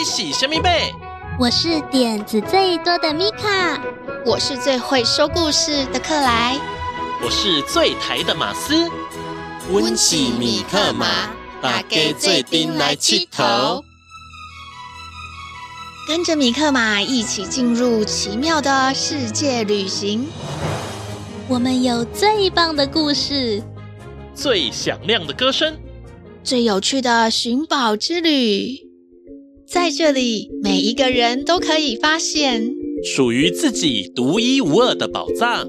你是虾米贝？我是点子最多的米卡，我是最会说故事的克莱，我是最台的马斯。温喜米克马，大家做阵来七头。跟着米克马一起进入奇妙的世界旅行。我们有最棒的故事，最响亮的歌声，最有趣的寻宝之旅。在这里，每一个人都可以发现属于自己独一无二的宝藏。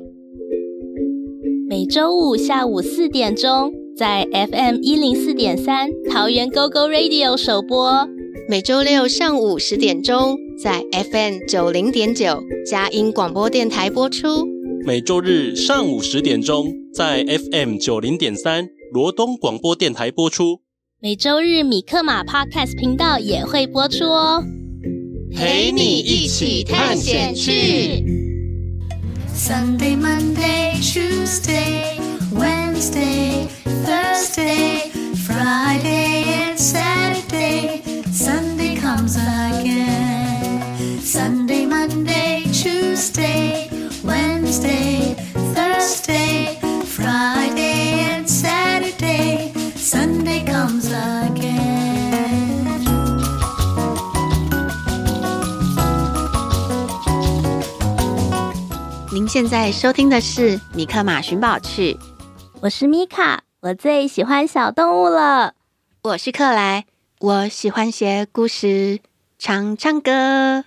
每周五下午四点钟，在 FM 一零四点三桃园 GO GO Radio 首播；每周六上午十点钟，在 FM 九零点九佳音广播电台播出；每周日上午十点钟，在 FM 九零点三罗东广播电台播出。每周日米克马 Podcast 频道也会播出哦，陪你一起探险去。Sunday, Monday, Tuesday, Wednesday, Thursday, Friday and Saturday. Sunday comes again. Sunday, Monday, Tuesday, 现在收听的是《米克马寻宝趣》，我是米卡，我最喜欢小动物了。我是克莱，我喜欢写故事、唱唱歌。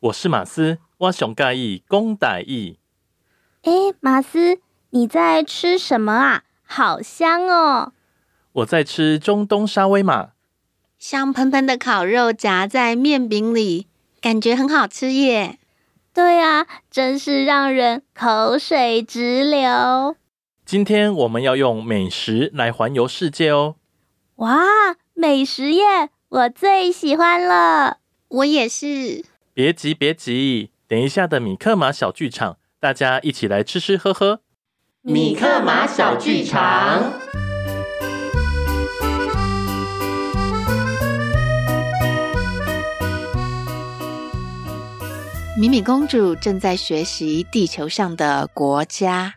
我是马斯，我熊盖意讲台语。哎，马斯，你在吃什么啊？好香哦！我在吃中东沙威玛，香喷喷的烤肉夹在面饼里，感觉很好吃耶。对啊，真是让人口水直流。今天我们要用美食来环游世界哦。哇，美食耶，我最喜欢了。我也是。别急，别急，等一下的米克马小剧场，大家一起来吃吃喝喝。米克马小剧场。米米公主正在学习地球上的国家，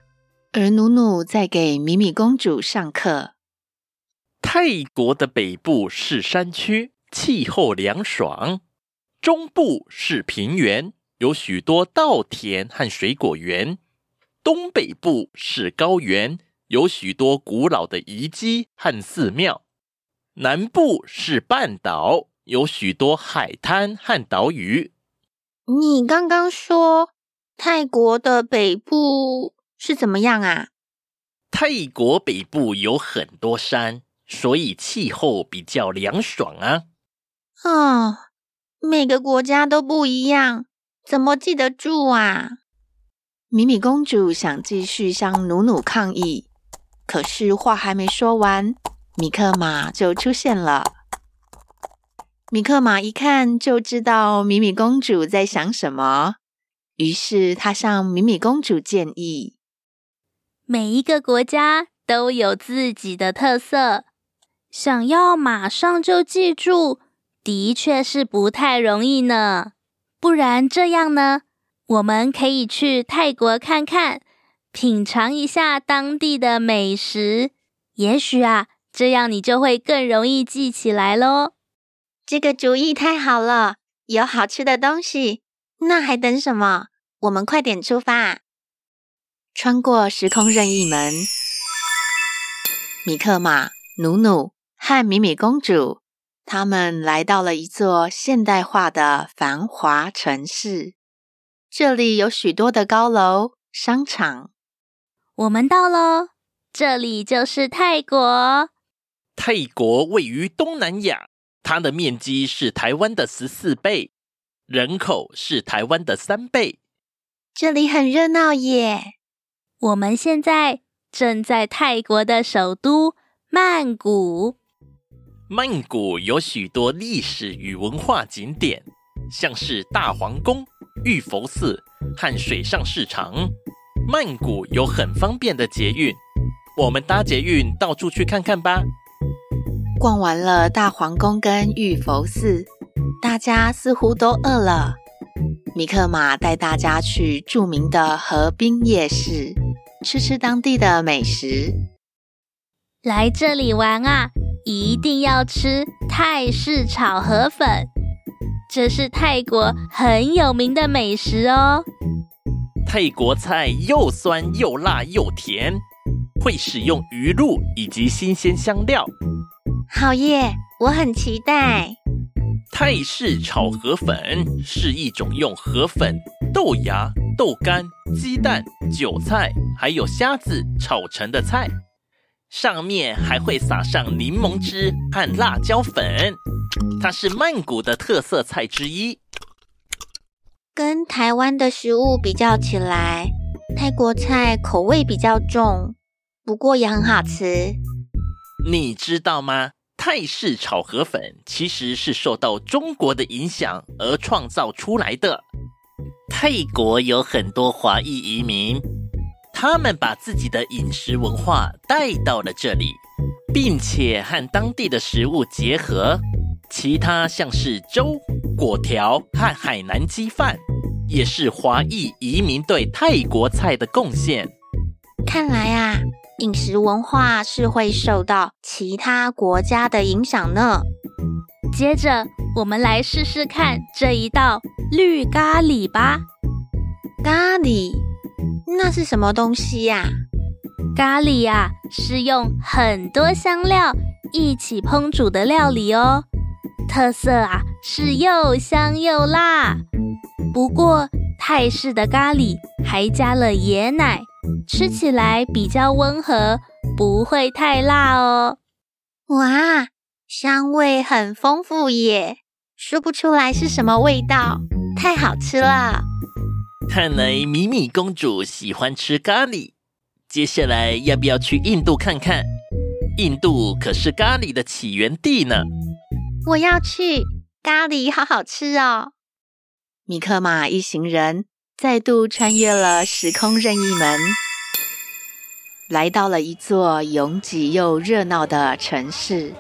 而努努在给米米公主上课。泰国的北部是山区，气候凉爽；中部是平原，有许多稻田和水果园；东北部是高原，有许多古老的遗迹和寺庙；南部是半岛，有许多海滩和岛屿。你刚刚说泰国的北部是怎么样啊？泰国北部有很多山，所以气候比较凉爽啊。哦，每个国家都不一样，怎么记得住啊？米米公主想继续向努努抗议，可是话还没说完，米克马就出现了。米克马一看就知道米米公主在想什么，于是他向米米公主建议：每一个国家都有自己的特色，想要马上就记住，的确是不太容易呢。不然这样呢，我们可以去泰国看看，品尝一下当地的美食，也许啊，这样你就会更容易记起来喽。这个主意太好了，有好吃的东西，那还等什么？我们快点出发！穿过时空任意门，米克马、努努和米米公主，他们来到了一座现代化的繁华城市。这里有许多的高楼、商场。我们到喽，这里就是泰国。泰国位于东南亚。它的面积是台湾的十四倍，人口是台湾的三倍。这里很热闹耶！我们现在正在泰国的首都曼谷。曼谷有许多历史与文化景点，像是大皇宫、玉佛寺和水上市场。曼谷有很方便的捷运，我们搭捷运到处去看看吧。逛完了大皇宫跟玉佛寺，大家似乎都饿了。米克马带大家去著名的河滨夜市，吃吃当地的美食。来这里玩啊，一定要吃泰式炒河粉，这是泰国很有名的美食哦。泰国菜又酸又辣又甜，会使用鱼露以及新鲜香料。好耶，我很期待。泰式炒河粉是一种用河粉、豆芽、豆干、鸡蛋、韭菜还有虾子炒成的菜，上面还会撒上柠檬汁和辣椒粉。它是曼谷的特色菜之一。跟台湾的食物比较起来，泰国菜口味比较重，不过也很好吃。你知道吗？泰式炒河粉其实是受到中国的影响而创造出来的。泰国有很多华裔移民，他们把自己的饮食文化带到了这里，并且和当地的食物结合。其他像是粥、粿条和海南鸡饭，也是华裔移民对泰国菜的贡献。看来啊。饮食文化是会受到其他国家的影响呢。接着，我们来试试看这一道绿咖喱吧。咖喱？那是什么东西呀？咖喱呀，是用很多香料一起烹煮的料理哦。特色啊，是又香又辣。不过，泰式的咖喱还加了椰奶。吃起来比较温和，不会太辣哦。哇，香味很丰富耶，说不出来是什么味道，太好吃了。看来米米公主喜欢吃咖喱，接下来要不要去印度看看？印度可是咖喱的起源地呢。我要去，咖喱好好吃哦。米克马一行人。再度穿越了时空任意门，来到了一座拥挤又热闹的城市。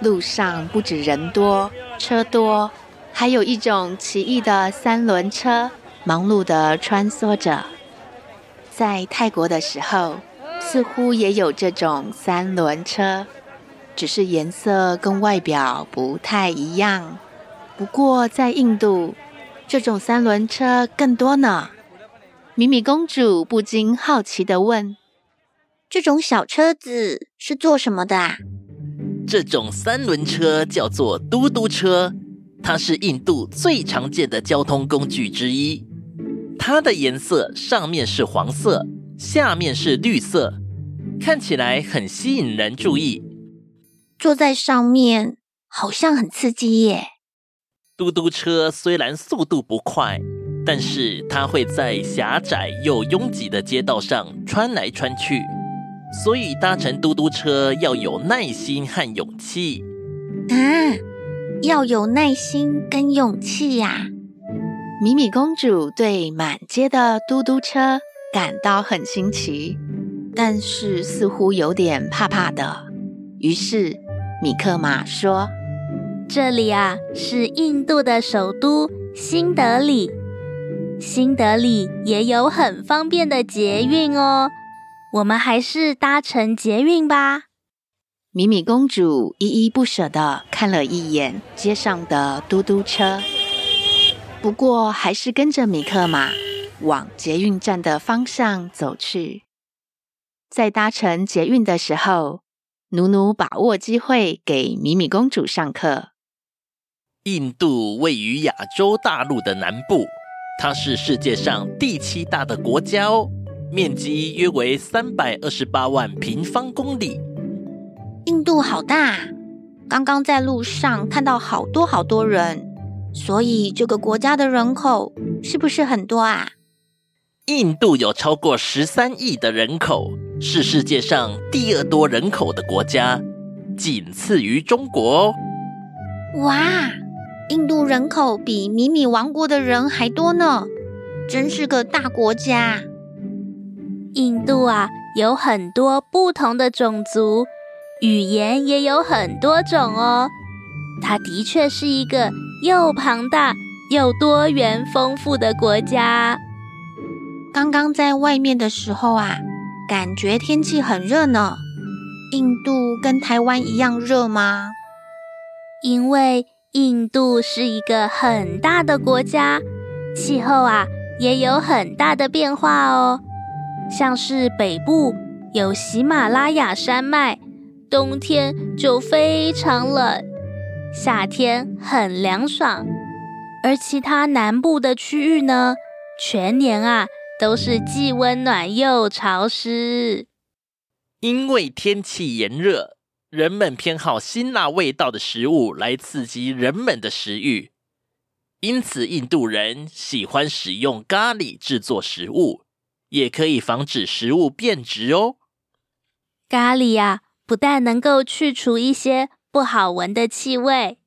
路上不止人多车多，还有一种奇异的三轮车忙碌地穿梭着。在泰国的时候，似乎也有这种三轮车，只是颜色跟外表不太一样。不过在印度，这种三轮车更多呢。米米公主不禁好奇地问：“这种小车子是做什么的啊？”这种三轮车叫做嘟嘟车，它是印度最常见的交通工具之一。它的颜色上面是黄色，下面是绿色，看起来很吸引人注意。坐在上面好像很刺激耶。嘟嘟车虽然速度不快，但是它会在狭窄又拥挤的街道上穿来穿去，所以搭乘嘟嘟车要有耐心和勇气。啊，要有耐心跟勇气呀！米米公主对满街的嘟嘟车感到很新奇，但是似乎有点怕怕的。于是米克马说。这里啊，是印度的首都新德里。新德里也有很方便的捷运哦。我们还是搭乘捷运吧。米米公主依依不舍的看了一眼街上的嘟嘟车，不过还是跟着米克马往捷运站的方向走去。在搭乘捷运的时候，努努把握机会给米米公主上课。印度位于亚洲大陆的南部，它是世界上第七大的国家哦，面积约为三百二十八万平方公里。印度好大，刚刚在路上看到好多好多人，所以这个国家的人口是不是很多啊？印度有超过十三亿的人口，是世界上第二多人口的国家，仅次于中国哦。哇！印度人口比米米王国的人还多呢，真是个大国家。印度啊，有很多不同的种族，语言也有很多种哦。它的确是一个又庞大又多元丰富的国家。刚刚在外面的时候啊，感觉天气很热呢。印度跟台湾一样热吗？因为印度是一个很大的国家，气候啊也有很大的变化哦。像是北部有喜马拉雅山脉，冬天就非常冷，夏天很凉爽。而其他南部的区域呢，全年啊都是既温暖又潮湿。因为天气炎热，人们偏好辛辣味道的食物来刺激人们的食欲，因此印度人喜欢使用咖喱制作食物，也可以防止食物变质哦。咖喱啊，不但能够去除一些不好闻的气味，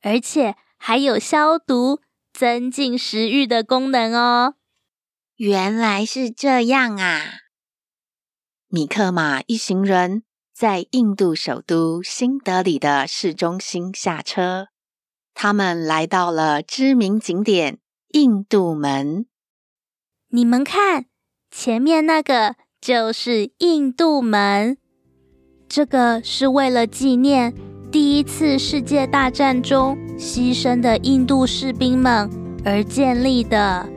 而且还有消毒、增进食欲的功能哦。原来是这样啊！米克马一行人在印度首都新德里的市中心下车，他们来到了知名景点印度门。你们看，前面那个就是印度门，这个是为了纪念第一次世界大战中牺牲的印度士兵们而建立的。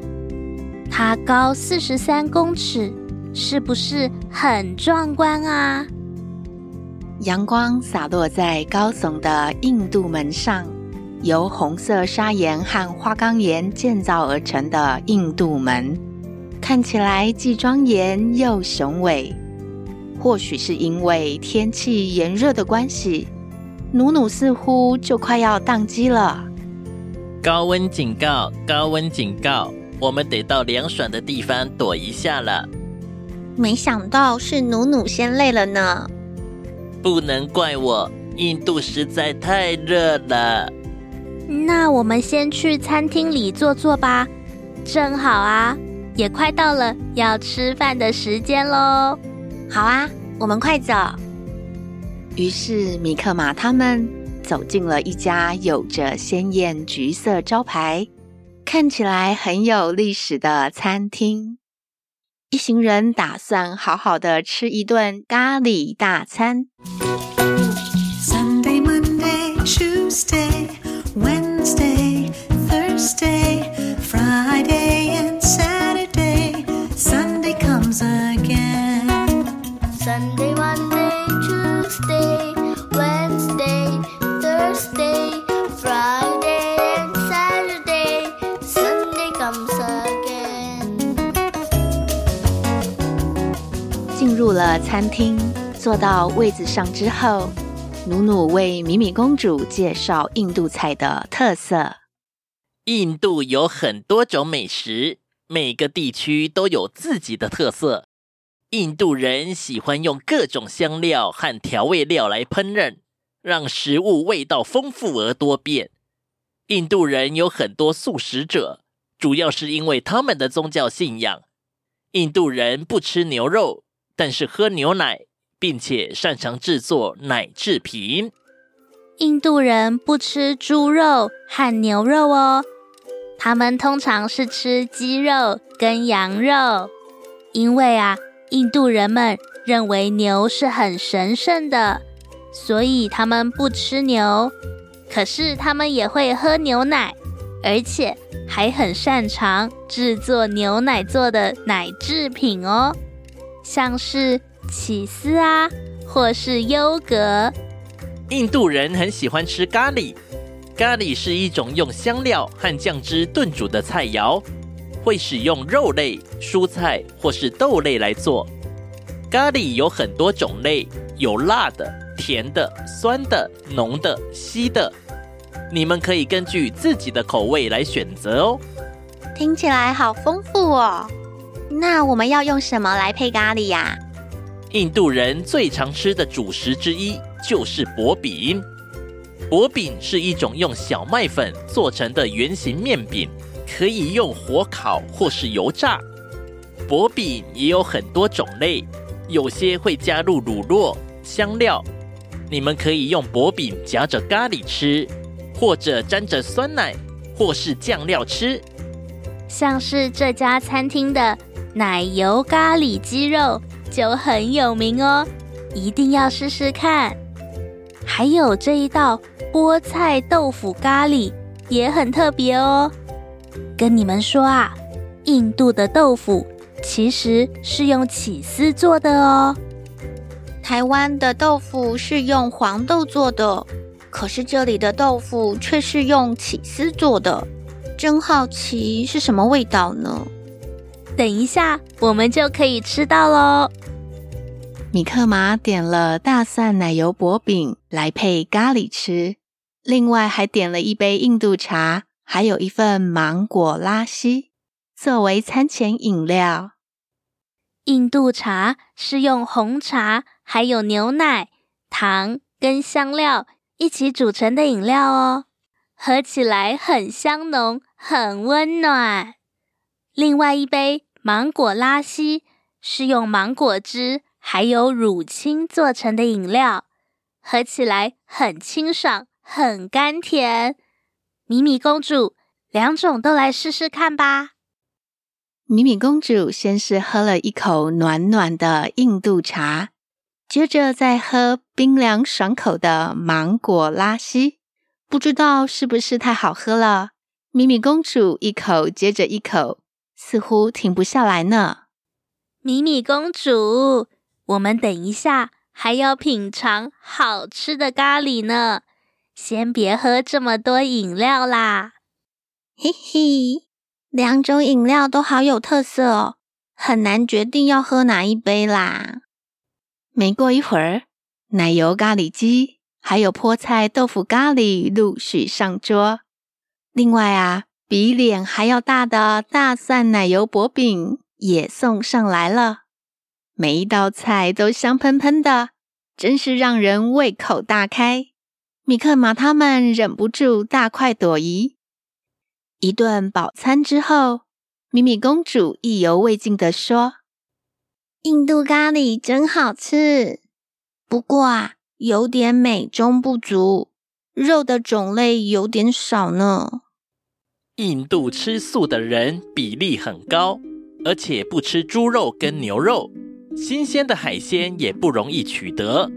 它高四十三公尺。是不是很壮观啊？阳光洒落在高耸的印度门上，由红色砂岩和花岗岩建造而成的印度门，看起来既庄严又雄伟。或许是因为天气炎热的关系，努努似乎就快要宕机了。高温警告！高温警告！我们得到凉爽的地方躲一下了。没想到是努努先累了呢，不能怪我，印度实在太热了。那我们先去餐厅里坐坐吧，正好啊，也快到了要吃饭的时间喽。好啊，我们快走。于是米克马他们走进了一家有着鲜艳橘色招牌、看起来很有历史的餐厅。一行人打算好好的吃一顿咖喱大餐。Sunday, Monday, Tuesday, 餐厅，坐到位子上之后，努努为米米公主介绍印度菜的特色。印度有很多种美食，每个地区都有自己的特色。印度人喜欢用各种香料和调味料来烹饪，让食物味道丰富而多变。印度人有很多素食者，主要是因为他们的宗教信仰。印度人不吃牛肉。但是喝牛奶，并且擅长制作奶制品。印度人不吃猪肉和牛肉哦，他们通常是吃鸡肉跟羊肉，因为啊，印度人们认为牛是很神圣的，所以他们不吃牛。可是他们也会喝牛奶，而且还很擅长制作牛奶做的奶制品哦。像是起司啊，或是优格。印度人很喜欢吃咖喱，咖喱是一种用香料和酱汁炖煮的菜肴，会使用肉类、蔬菜或是豆类来做。咖喱有很多种类，有辣的、甜的、酸的、浓的、稀的，你们可以根据自己的口味来选择哦。听起来好丰富哦。那我们要用什么来配咖喱呀？印度人最常吃的主食之一就是薄饼。薄饼是一种用小麦粉做成的圆形面饼，可以用火烤或是油炸。薄饼也有很多种类，有些会加入乳酪、香料。你们可以用薄饼夹着咖喱吃，或者沾着酸奶，或是酱料吃。像是这家餐厅的奶油咖喱鸡肉就很有名哦，一定要试试看。还有这一道菠菜豆腐咖喱也很特别哦。跟你们说啊，印度的豆腐其实是用起司做的哦。台湾的豆腐是用黄豆做的，可是这里的豆腐却是用起司做的。真好奇是什么味道呢？等一下，我们就可以吃到喽。米克玛点了大蒜奶油薄饼来配咖喱吃，另外还点了一杯印度茶，还有一份芒果拉稀作为餐前饮料。印度茶是用红茶、还有牛奶、糖跟香料一起煮成的饮料哦，喝起来很香浓。很温暖。另外一杯芒果拉稀是用芒果汁还有乳清做成的饮料，喝起来很清爽，很甘甜。米米公主，两种都来试试看吧。米米公主先是喝了一口暖暖的印度茶，接着再喝冰凉爽口的芒果拉稀，不知道是不是太好喝了。米米公主一口接着一口，似乎停不下来呢。米米公主，我们等一下还要品尝好吃的咖喱呢，先别喝这么多饮料啦。嘿嘿，两种饮料都好有特色哦，很难决定要喝哪一杯啦。没过一会儿，奶油咖喱鸡还有菠菜豆腐咖喱陆续上桌。另外啊，比脸还要大的大蒜奶油薄饼也送上来了。每一道菜都香喷喷的，真是让人胃口大开。米克马他们忍不住大快朵颐。一顿饱餐之后，米米公主意犹未尽地说：“印度咖喱真好吃，不过啊，有点美中不足，肉的种类有点少呢。”印度吃素的人比例很高，而且不吃猪肉跟牛肉，新鲜的海鲜也不容易取得。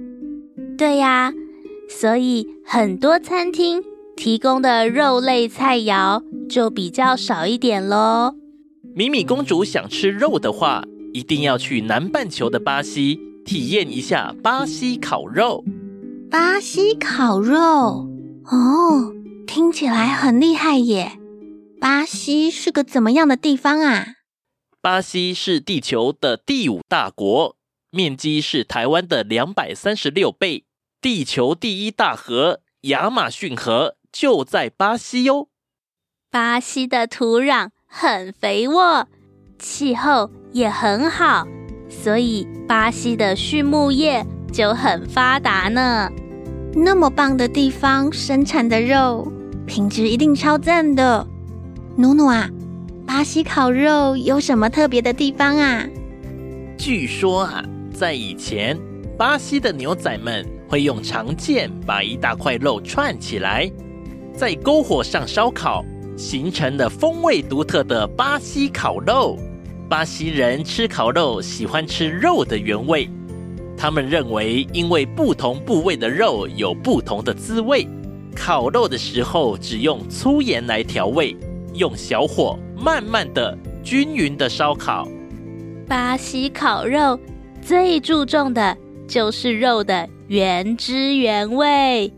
对呀，所以很多餐厅提供的肉类菜肴就比较少一点喽。米米公主想吃肉的话，一定要去南半球的巴西体验一下巴西烤肉。巴西烤肉，哦，听起来很厉害耶。巴西是个怎么样的地方啊？巴西是地球的第五大国，面积是台湾的两百三十六倍。地球第一大河亚马逊河就在巴西哟。巴西的土壤很肥沃，气候也很好，所以巴西的畜牧业就很发达呢。那么棒的地方，生产的肉品质一定超赞的。努努啊，巴西烤肉有什么特别的地方啊？据说啊，在以前，巴西的牛仔们会用长剑把一大块肉串起来，在篝火上烧烤，形成了风味独特的巴西烤肉。巴西人吃烤肉喜欢吃肉的原味，他们认为因为不同部位的肉有不同的滋味，烤肉的时候只用粗盐来调味。用小火慢慢的、均匀的烧烤。巴西烤肉最注重的就是肉的原汁原味，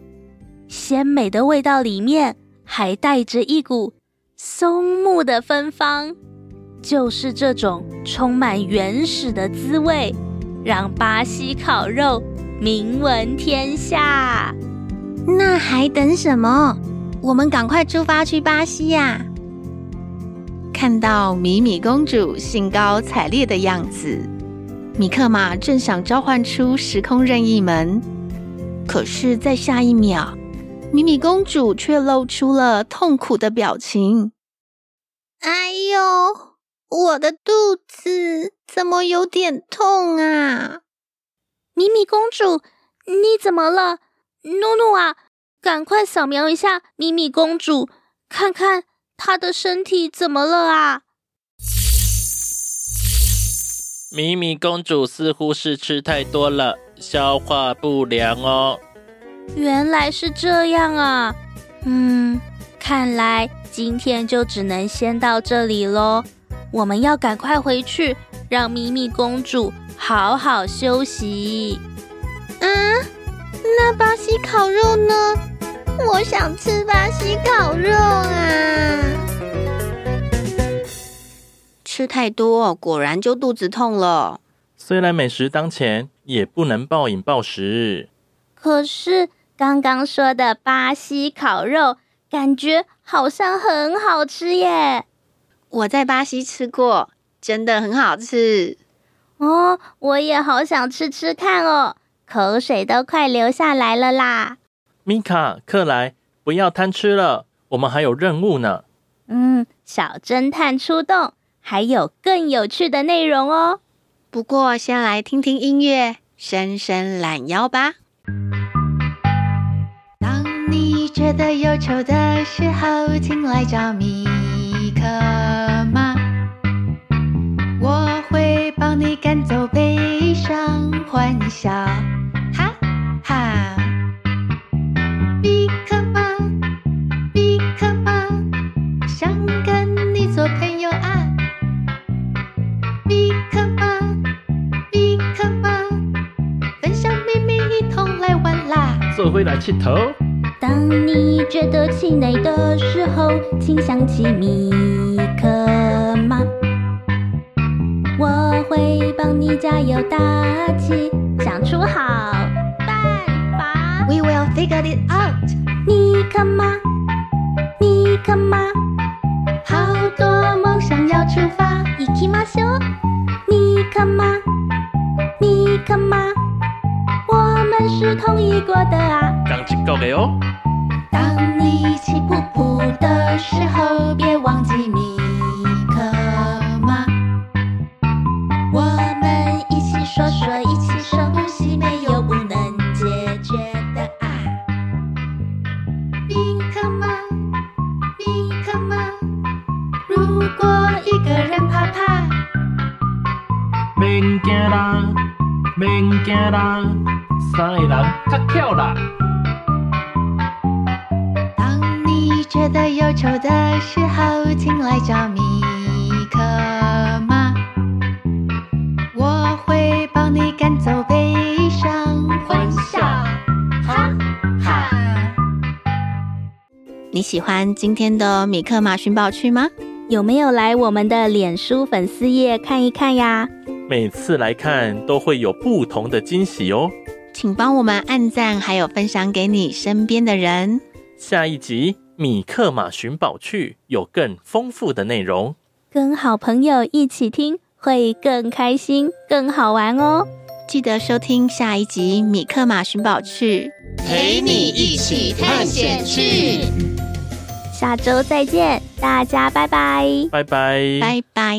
鲜美的味道里面还带着一股松木的芬芳，就是这种充满原始的滋味，让巴西烤肉名闻天下。那还等什么？我们赶快出发去巴西呀！看到米米公主兴高采烈的样子，米克马正想召唤出时空任意门，可是，在下一秒，米米公主却露出了痛苦的表情。哎呦，我的肚子怎么有点痛啊？米米公主，你怎么了？努努啊，赶快扫描一下米米公主，看看她的身体怎么了啊？咪咪公主似乎是吃太多了，消化不良哦。原来是这样啊，嗯，看来今天就只能先到这里喽。我们要赶快回去，让咪咪公主好好休息。嗯，那巴西烤肉呢？我想吃巴西烤肉啊！吃太多，果然就肚子痛了。虽然美食当前，也不能暴饮暴食。可是刚刚说的巴西烤肉，感觉好像很好吃耶！我在巴西吃过，真的很好吃哦！我也好想吃吃看哦，口水都快流下来了啦！米卡、克莱，不要贪吃了，我们还有任务呢。嗯，小侦探出动，还有更有趣的内容哦。不过，先来听听音乐，伸伸懒腰吧。当你觉得忧愁的时候，请来找米克马，我会帮你赶走悲伤，欢笑，起头。当你觉得气馁的时候，请想起米克马，我会帮你加油打气，想出好办法。We will figure it out。米克马，米克马，们是同一国的啊。刚起够了哦。当你气噗噗的时候，别忘记你喜欢今天的米克马寻宝趣吗？有没有来我们的脸书粉丝页看一看呀？每次来看都会有不同的惊喜哦，请帮我们按赞，还有分享给你身边的人。下一集。米克马寻宝趣有更丰富的内容，跟好朋友一起听会更开心、更好玩哦！记得收听下一集《米克马寻宝趣》，陪你一起探险去。下周再见，大家拜拜！拜拜！拜拜！